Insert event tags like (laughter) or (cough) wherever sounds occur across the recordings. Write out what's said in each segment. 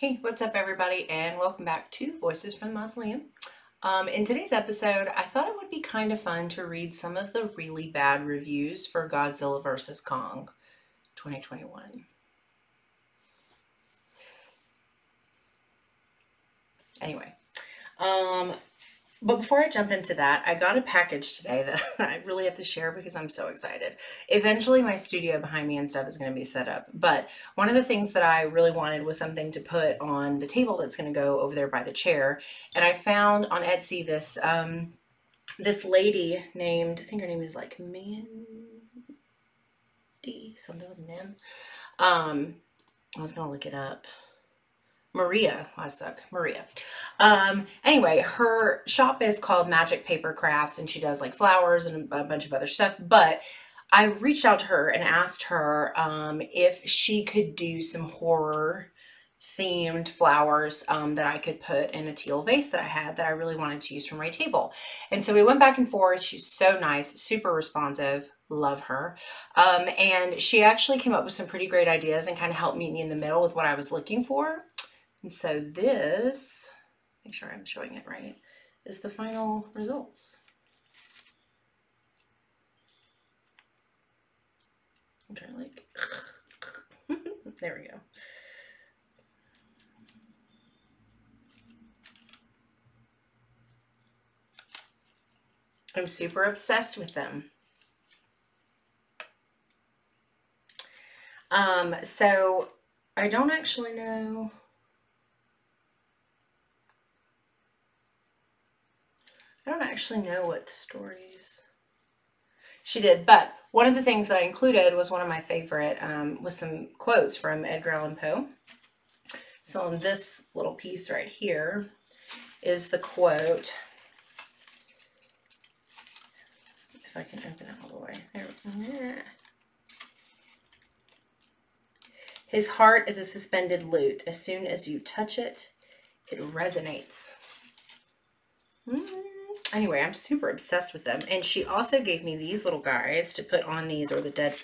Hey, what's up, everybody, and welcome back to Voices from the Mausoleum. Um, in today's episode, I thought it would be kind of fun to read some of the really bad reviews for Godzilla vs. Kong 2021. Anyway, um, but before I jump into that, I got a package today (laughs) that I really have to share because I'm so excited. Eventually, my studio behind me and stuff is going to be set up. But one of the things that I really wanted was something to put on the table that's going to go over there by the chair. And I found on Etsy this um, this lady named I think her name is like Mandy something with an M. Um, I was gonna look it up. Maria. I suck. Maria. Um, anyway, her shop is called Magic Paper Crafts and she does like flowers and a bunch of other stuff. But I reached out to her and asked her um, if she could do some horror themed flowers um, that I could put in a teal vase that I had that I really wanted to use for my table. And so we went back and forth. She's so nice, super responsive. Love her. Um, and she actually came up with some pretty great ideas and kind of helped meet me in the middle with what I was looking for. And so this, make sure I'm showing it right, is the final results. I'm trying to like, (laughs) there we go. I'm super obsessed with them. Um, so I don't actually know I don't actually know what stories she did, but one of the things that I included was one of my favorite, um, was some quotes from Edgar Allan Poe. So on this little piece right here is the quote. If I can open it all the way. There. His heart is a suspended lute. As soon as you touch it, it resonates. Mm -hmm anyway, I'm super obsessed with them. And she also gave me these little guys to put on these or the dead,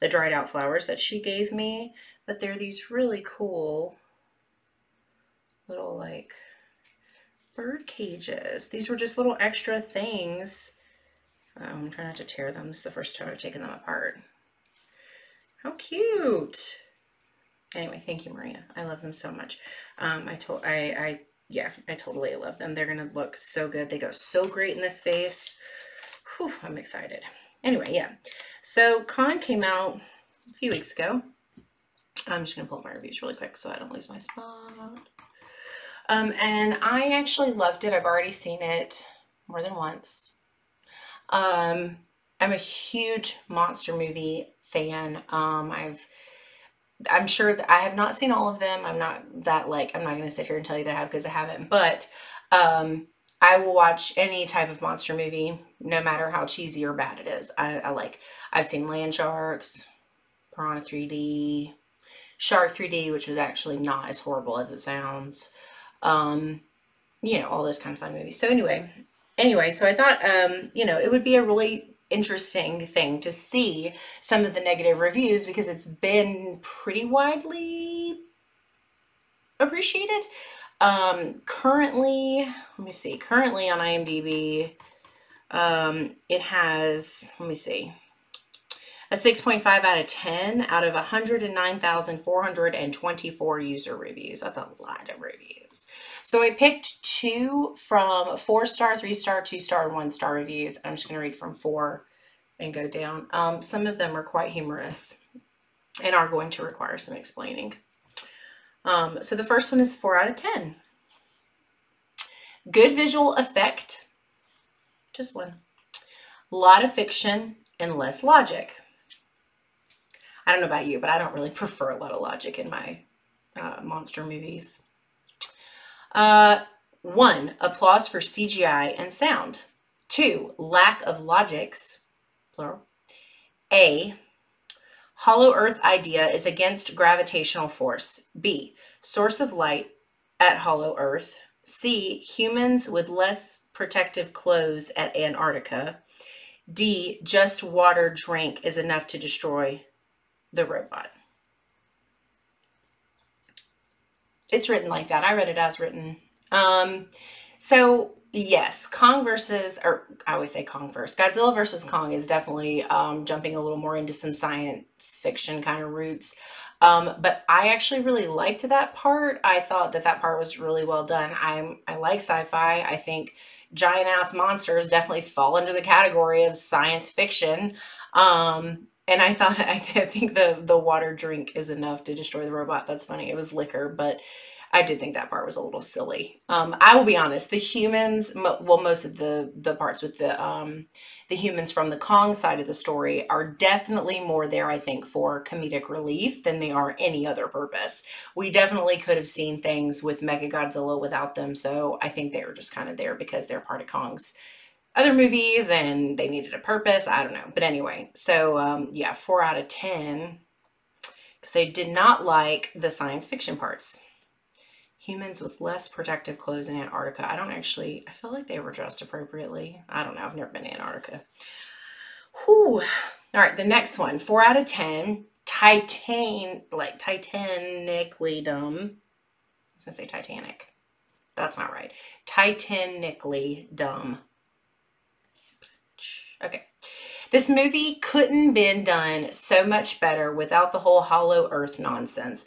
the dried out flowers that she gave me. But they're these really cool little like bird cages. These were just little extra things. Um, I'm trying not to tear them. This is the first time I've taken them apart. How cute. Anyway, thank you, Maria. I love them so much. Um, I told I, I yeah, I totally love them. They're going to look so good. They go so great in this vase. Whew, I'm excited. Anyway, yeah. So Kong came out a few weeks ago. I'm just going to pull up my reviews really quick so I don't lose my spot. Um, and I actually loved it. I've already seen it more than once. Um, I'm a huge monster movie fan. Um, I've I'm sure that I have not seen all of them. I'm not that like, I'm not going to sit here and tell you that I have because I haven't, but um, I will watch any type of monster movie, no matter how cheesy or bad it is. I, I like, I've seen Land Sharks, Piranha 3D, Shark 3D, which was actually not as horrible as it sounds. Um, you know, all those kind of fun movies. So anyway, anyway, so I thought, um, you know, it would be a really interesting thing to see some of the negative reviews because it's been pretty widely appreciated. Um, currently, let me see, currently on IMDb, um, it has, let me see, a 6.5 out of 10 out of 109,424 user reviews. That's a lot of reviews. So I picked two from four star, three star, two star, and one star reviews. I'm just going to read from four and go down. Um, some of them are quite humorous and are going to require some explaining. Um, so the first one is 4 out of 10. Good visual effect, just one. Lot of fiction and less logic. I don't know about you, but I don't really (laughs) prefer a lot of logic in my uh, monster movies. Uh, one, applause for CGI and sound. Two, lack of logics, plural. A, hollow earth idea is against gravitational force. B, source of light at hollow earth. C, humans with less protective clothes at Antarctica. D, just water drink is enough to destroy the robot. It's written like that. I read it as written. Um, so yes, Kong versus, or I always say Kong first. Godzilla versus Kong is definitely um, jumping a little more into some science fiction kind of roots. Um, but I actually really liked that part. I thought that that part was really well done. I'm I like sci-fi. I think giant ass monsters definitely fall under the category of science fiction. Um, and I thought (laughs) I think the the water drink is enough to destroy the robot. That's funny. It was liquor, but I did think that part was a little silly. Um, I will be honest. The humans, well, most of the the parts with the um, the humans from the Kong side of the story are definitely more there, I think, for comedic relief than they are any other purpose. We definitely could have seen things with Mecha Godzilla without them, so I think they were just kind of there because they're part of Kong's other movies and they needed a purpose. I don't know, but anyway, so um, yeah, four out of ten because they did not like the science fiction parts humans with less protective clothes in Antarctica. I don't actually, I feel like they were dressed appropriately. I don't know. I've never been to Antarctica. Whew. All right, the next one, four out of 10, Titan, like Titanically dumb. I was gonna say Titanic. That's not right. Titanically dumb. Okay. This movie couldn't been done so much better without the whole hollow earth nonsense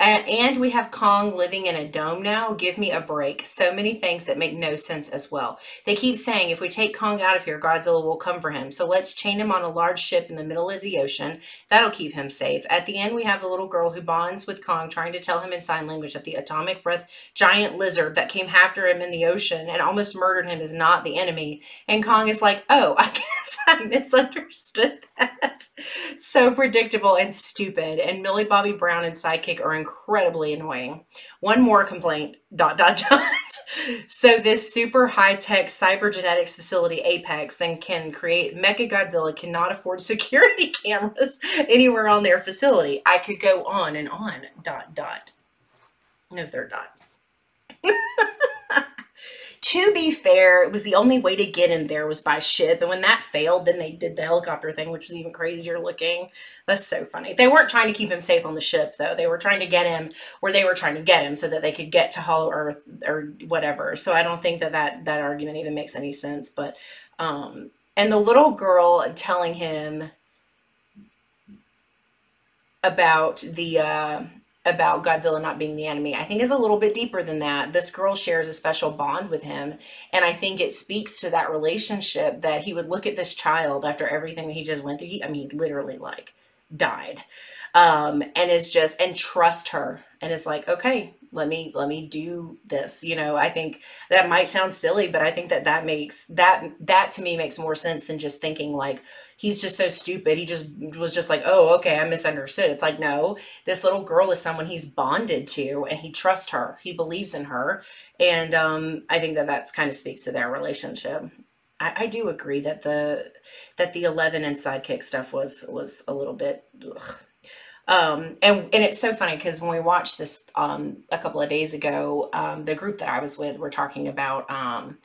and we have Kong living in a dome now. Give me a break. So many things that make no sense as well. They keep saying if we take Kong out of here, Godzilla will come for him. So let's chain him on a large ship in the middle of the ocean. That'll keep him safe. At the end, we have the little girl who bonds with Kong, trying to tell him in sign language that the atomic breath giant lizard that came after him in the ocean and almost murdered him is not the enemy. And Kong is like, oh, (laughs) I guess I misunderstood that. so predictable and stupid. And Millie Bobby Brown and Sidekick are incredible incredibly annoying. One more complaint, dot, dot, (laughs) dot. so this super high-tech cybergenetics facility, Apex, then can create Mecha Godzilla cannot afford (laughs) security cameras anywhere on their facility. I could go on and on, dot, dot. No third dot. (laughs) to be fair, it was the only way to get him there was by ship. And when that failed, then they did the helicopter thing, which was even crazier looking. That's so funny. They weren't trying to keep him safe on the ship, though. They were trying to get him where they were trying to get him so that they could get to Hollow Earth or whatever. So I don't think that that, that argument even makes any sense. But, um, and the little girl telling him about the, uh, about Godzilla not being the enemy, I think is a little bit deeper than that. This girl shares a special bond with him. And I think it speaks to that relationship that he would look at this child after everything he just went through. He, I mean, literally like died. Um, and is just, and trust her and is like, okay, let me, let me do this. You know, I think that might sound silly, but I think that that makes that, that to me makes more sense than just thinking like, he's just so stupid. He just was just like, oh, okay, I misunderstood. It's like, no, this little girl is someone he's bonded to and he trusts her. He believes in her. And um, I think that that's kind of speaks to their relationship. I, I do agree that the that the 11 and sidekick stuff was was a little bit ugh. Um, and, and it's so funny because when we watched this um, a couple of days ago, um, the group that I was with were talking about um,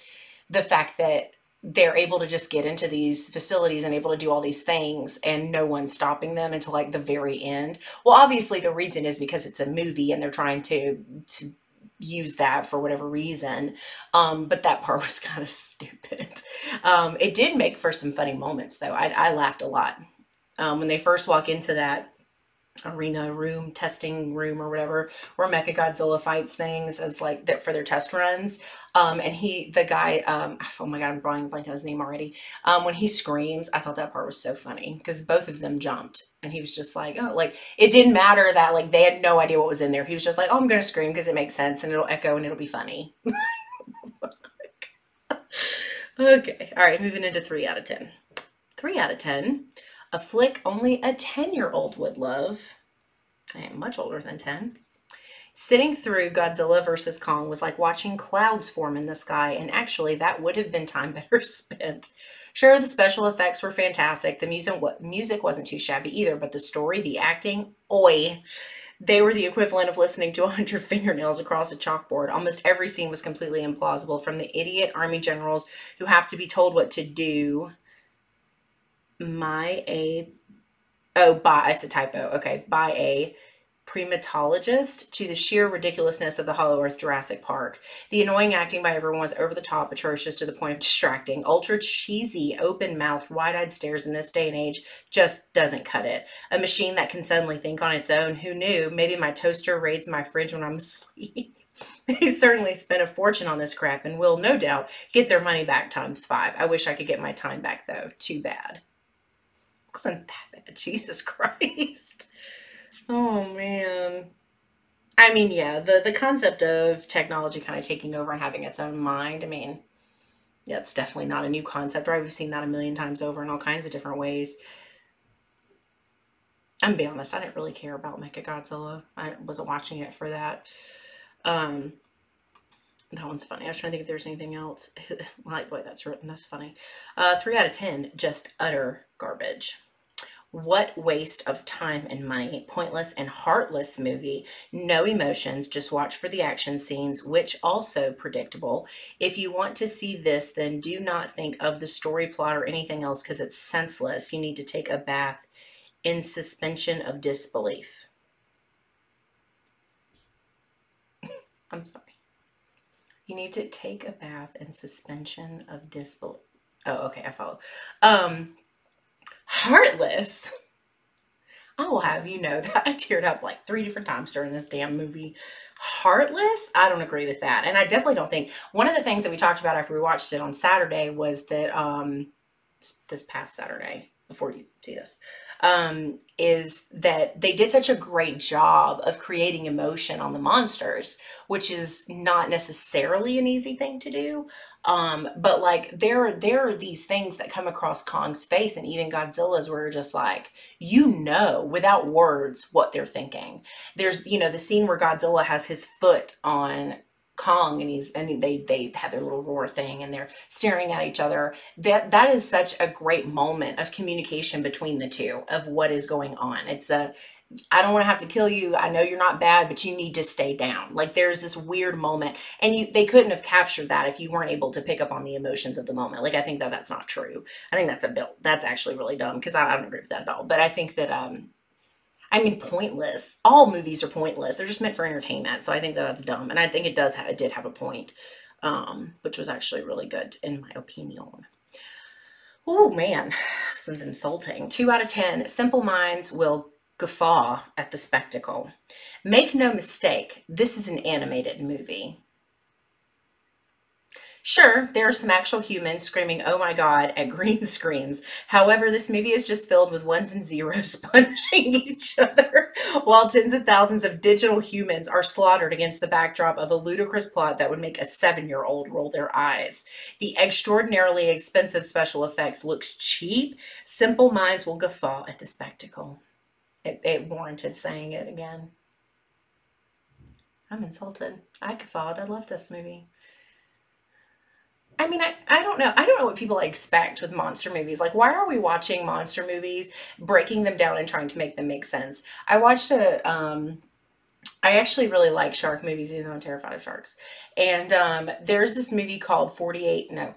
the fact that they're able to just get into these facilities and able to do all these things and no one's stopping them until like the very end. Well, obviously the reason is because it's a movie and they're trying to, to use that for whatever reason. Um, but that part (laughs) was kind of stupid. Um, it did make for some funny moments though. I, I laughed a lot. Um, when they first walk into that arena room testing room or whatever where mecha godzilla fights things as like that for their test runs. Um and he the guy um (sighs) oh my god i'm drawing blank on his name already. Um when he screams i thought that part was so funny because both of them jumped. And he was just like oh like it didn't matter that like they had no idea what was in there. He was just like oh i'm gonna scream because it makes sense and it'll echo and it'll be funny. (laughs) (laughs) Okay. All right moving into three out of ten. Three out of ten a flick only a 10 year old would love. I am much older than 10. Sitting through Godzilla vs. Kong was like watching clouds form in the sky, and actually, that would have been time better (laughs) spent. Sure, the special effects were fantastic. The music, music wasn't too shabby either, but the story, the acting, oi. They were the equivalent of listening to 100 (laughs) fingernails across a chalkboard. Almost every scene was completely implausible, from the idiot army generals who have to be told what to do my a oh by it's a typo okay by a primatologist to the sheer ridiculousness of the Hollow Earth Jurassic Park. The annoying acting by everyone was over the top, atrocious to the point of distracting. Ultra cheesy, open mouthed, wide eyed stares in this day and age just doesn't cut it. A machine that can suddenly think on its own. Who knew? Maybe my toaster raids my fridge when I'm (laughs) asleep. they certainly spent a fortune on this crap and will, no doubt, get their money back times five. I wish I could get my time back, though. Too bad. Wasn't that bad. (laughs) Jesus Christ. Oh man. I mean, yeah, the the concept of technology kind of taking over and having its own mind. I mean, yeah, it's definitely not a new concept, right? We've seen that a million times over in all kinds of different ways. I'm gonna be honest, I didn't really care about Mecha Godzilla. I wasn't watching it for that. Um, that one's funny. I was trying to think if there's anything else. (laughs) Like way that's written. That's funny. Uh, three out of ten, just utter garbage. What waste of time and money. Pointless and heartless movie. No emotions, just watch for the action scenes, which also predictable. If you want to see this, then do not think of the story plot or anything else because it's senseless. You need to take a bath in suspension of disbelief. (laughs) I'm sorry. You need to take a bath in suspension of disbelief. Oh, okay, I follow. Um, heartless. I will have you know (laughs) that I teared up like three different times during this damn movie. Heartless? I don't agree with that. And I definitely don't think one of the things that we talked about after we watched it on Saturday was that um this past Saturday, before you see this, um, is that they did such a great job of creating emotion on the monsters, which is not necessarily an easy thing to do. Um, but like there, there are these things that come across Kong's face and even Godzilla's where you're just like, you know, without words what they're thinking. There's, you know, the scene where Godzilla has his foot on Kong and he's and they they have their little roar thing and they're staring at each other. That that is such a great moment of communication between the two of what is going on. It's a I don't want to have to kill you. I know you're not bad, but you need to stay down. Like there's this weird moment and you they couldn't have captured that if you weren't able to pick up on the emotions of the moment. Like I think that that's not true. I think that's a bit that's actually really dumb because I, I don't agree with that at all. But I think that um I mean, pointless. All movies are pointless. They're just meant for entertainment. So I think that that's dumb. And I think it does have, it did have a point, um, which was actually really good in my opinion. Oh man, this one's insulting. Two out of 10. Simple minds will guffaw at the spectacle. Make no mistake, this is an animated movie. Sure, there are some actual humans screaming, oh my god, at green (laughs) screens. However, this movie is just filled with ones and zeros (laughs) punching each other, while tens of thousands of digital humans are slaughtered against the backdrop of a ludicrous plot that would make a seven year old roll their eyes. The extraordinarily expensive special effects looks cheap. Simple minds will guffaw at the spectacle. It, it warranted saying it again. I'm insulted. I guffawed. I love this movie. I mean, I, I don't know. I don't know what people expect with monster movies. Like, why are we watching monster movies, breaking them down and trying to make them make sense? I watched a, um, I actually really like shark movies, even though I'm terrified of sharks. And um, there's this movie called 48, no,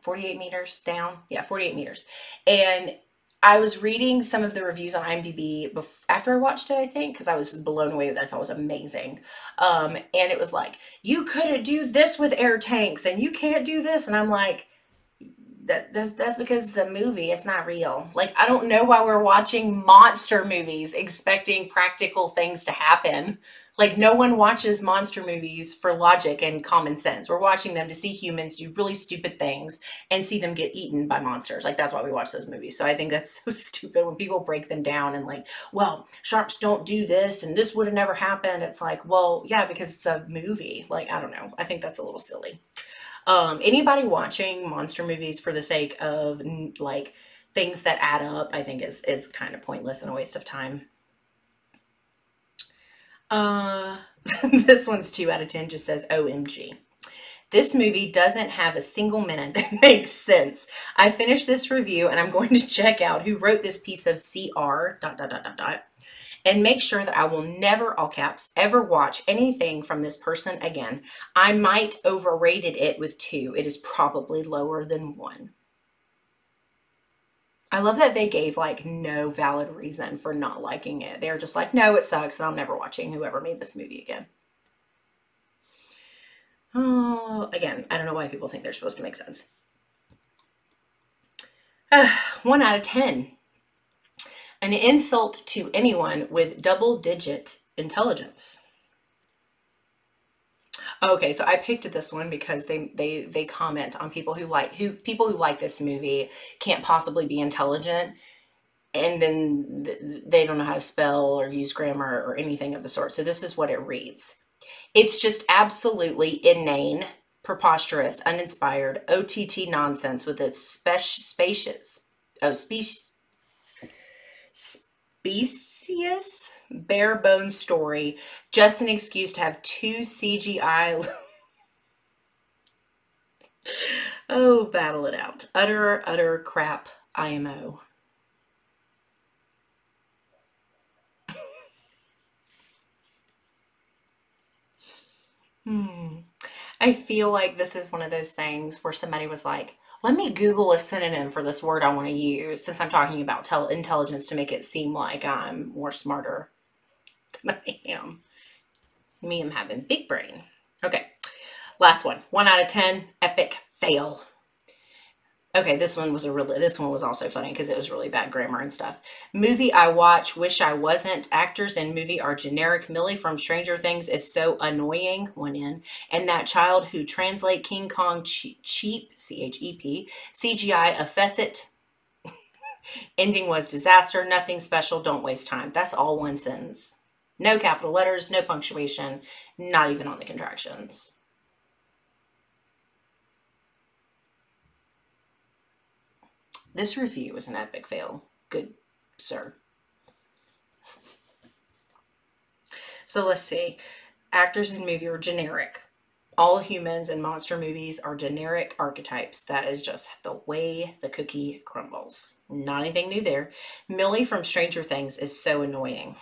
48 meters down. Yeah, 48 meters. And I was reading some of the reviews on IMDb before, after I watched it, I think, because I was blown away with it. I thought it was amazing. Um, and it was like, you couldn't do this with air tanks and you can't do this. And I'm like, that, that's, that's because it's a movie. It's not real. Like, I don't know why we're watching monster movies expecting practical things to happen. Like no one watches monster movies for logic and common sense. We're watching them to see humans do really stupid things and see them get eaten by monsters. Like that's why we watch those movies. So I think that's (laughs) so stupid when people break them down and like, well, sharks don't do this and this would have never happened. It's like, well, yeah, because it's a movie. Like, I don't know. I think that's a little silly. Um, anybody watching monster movies for the sake of like things that add up, I think is is kind of pointless and a waste of time. Uh, (laughs) this one's two out of 10, just says OMG. This movie doesn't have a single minute that (laughs) makes sense. I finished this review and I'm going to check out who wrote this piece of CR dot dot dot dot dot and make sure that I will never, all caps, ever watch anything from this person again. I might overrated it with two. It is probably lower than one. I love that they gave like no valid reason for not liking it. They're just like, no, it sucks, and I'm never watching whoever made this movie again. Oh, again, I don't know why people think they're supposed to make sense. Uh, (sighs) one out of 10. An insult to anyone with double digit intelligence. Okay, so I picked this one because they they they comment on people who like who people who like this movie can't possibly be intelligent and then they don't know how to spell or use grammar or anything of the sort. So this is what it reads. It's just absolutely inane, preposterous, uninspired OTT nonsense with its spec- spacious oh species specious bare bones story, just an excuse to have two CGI. (laughs) oh, battle it out. Utter, utter crap IMO. hmm. I feel like this is one of those things where somebody was like, let me Google a synonym for this word I want to use since I'm talking about tel- intelligence to make it seem like I'm more smarter than I am. Me, I'm having big brain. Okay, last one. One out of 10, epic fail. Okay, this one was a really this one was also funny because it was really bad grammar and stuff. Movie I watch, wish I wasn't. Actors in movie are generic. Millie from Stranger Things is so annoying. One in, and that child who translate King Kong cheap, C H E P CGI a facet. (laughs) Ending was disaster. Nothing special. Don't waste time. That's all one sentence. No capital letters. No punctuation. Not even on the contractions. This review is an epic fail. Good, sir. So let's see. Actors in movie are generic. All humans in monster movies are generic archetypes. That is just the way the cookie crumbles. Not anything new there. Millie from Stranger Things is so annoying.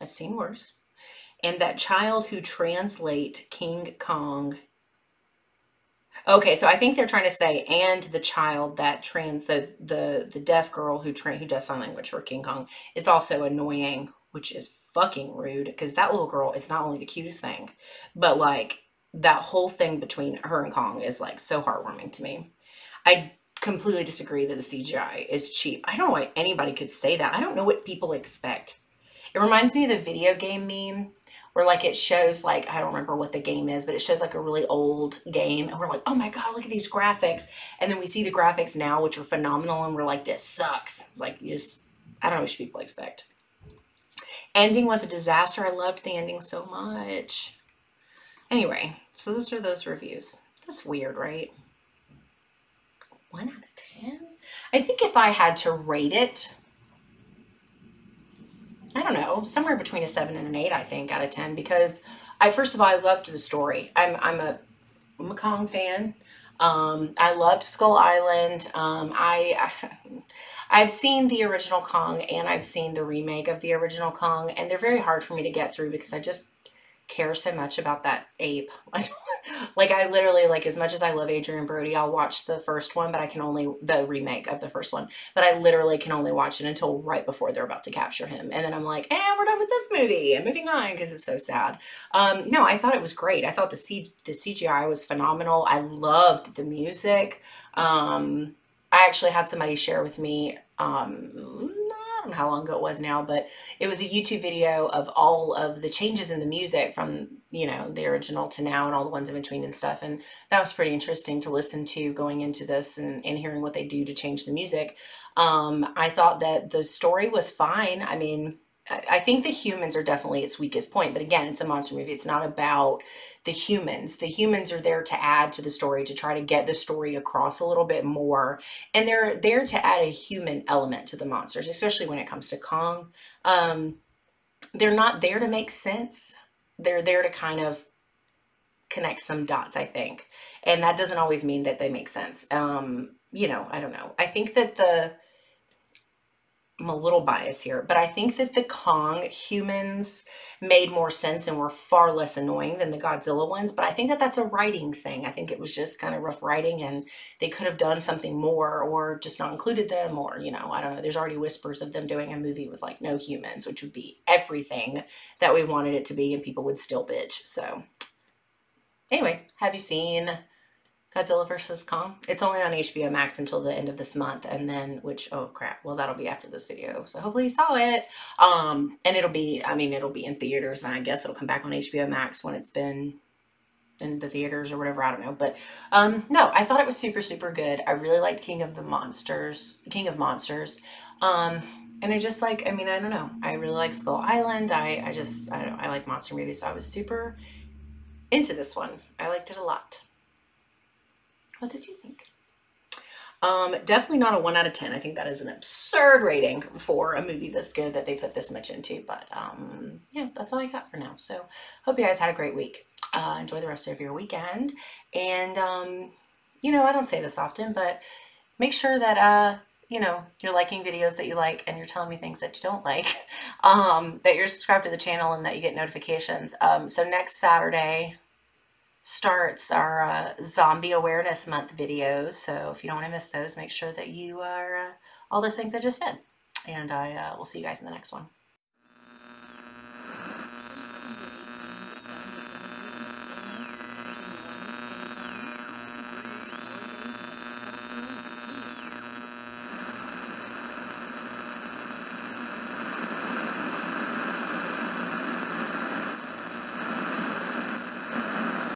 I've seen worse. And that child who translate King Kong Okay, so I think they're trying to say, and the child that trans the the the deaf girl who train who does sign language for King Kong is also annoying, which is fucking rude because that little girl is not only the cutest thing, but like that whole thing between her and Kong is like so heartwarming to me. I completely disagree that the CGI is cheap. I don't know why anybody could say that. I don't know what people expect. It reminds me of the video game meme where like it shows like I don't remember what the game is, but it shows like a really old game, and we're like, oh my god, look at these graphics, and then we see the graphics now, which are phenomenal, and we're like, this sucks. It's like you just I don't know what people expect. Ending was a disaster. I loved the ending so much. Anyway, so those are those reviews. That's weird, right? One out of ten. I think if I had to rate it, I don't know, somewhere between a seven and an eight, I think, out of 10, because I, first of all, I loved the story. I'm, I'm a, I'm a Kong fan. Um, I loved Skull Island. Um, I, (laughs) I, have seen the original Kong and I've seen the remake of the original Kong, and they're very hard for me to get through because I just care so much about that ape. (laughs) like I literally like as much as I love Adrien Brody, I'll watch the first one, but I can only the remake of the first one. But I literally can only watch it until right before they're about to capture him, and then I'm like, eh, we're done with this movie and moving on because it's so sad. Um, no, I thought it was great. I thought the C the CGI was phenomenal. I loved the music. Um, I actually had somebody share with me um, don't know how long ago it was now, but it was a YouTube video of all of the changes in the music from, you know, the original to now and all the ones in between and stuff. And that was pretty interesting to listen to going into this and, and hearing what they do to change the music. Um, I thought that the story was fine. I mean, I think the humans are definitely its weakest point, but again, it's a monster movie. It's not about the humans. The humans are there to add to the story to try to get the story across a little bit more, and they're there to add a human element to the monsters, especially when it comes to Kong. Um, they're not there to make sense. They're there to kind of connect some dots, I think, and that doesn't always mean that they make sense. Um, you know, I don't know. I think that the I'm a little biased here, but I think that the Kong humans made more sense and were far less annoying than the Godzilla ones. But I think that that's a writing thing. I think it was just kind of rough writing and they could have done something more or just not included them or, you know, I don't know. There's already whispers of them doing a movie with like no humans, which would be everything that we wanted it to be and people would still bitch. So anyway, have you seen Godzilla vs. Kong. It's only on HBO Max until the end of this month, and then which oh crap, well that'll be after this video. So hopefully you saw it. Um, and it'll be, I mean, it'll be in theaters, and I guess it'll come back on HBO Max when it's been in the theaters or whatever. I don't know, but um, no, I thought it was super super good. I really liked King of the Monsters, King of Monsters. Um, and I just like, I mean, I don't know. I really like Skull Island. I, I just, I, I like monster movies, so I was super into this one. I liked it a lot. What did you think? Um, definitely not a 1 out of 10. I think that is an absurd rating for a movie this good that they put this much into. But um, yeah, that's all I got for now. So hope you guys had a great week. Uh, enjoy the rest of your weekend. And, um, you know, I don't say this often, but make sure that, uh, you know, you're liking videos that you like and you're telling me things that you don't like, (laughs) um, that you're subscribed to the channel and that you get notifications. Um, so next Saturday, starts our uh, zombie awareness month videos. So if you don't want to miss those, make sure that you are uh, all those things I just said. And I uh, will see you guys in the next one.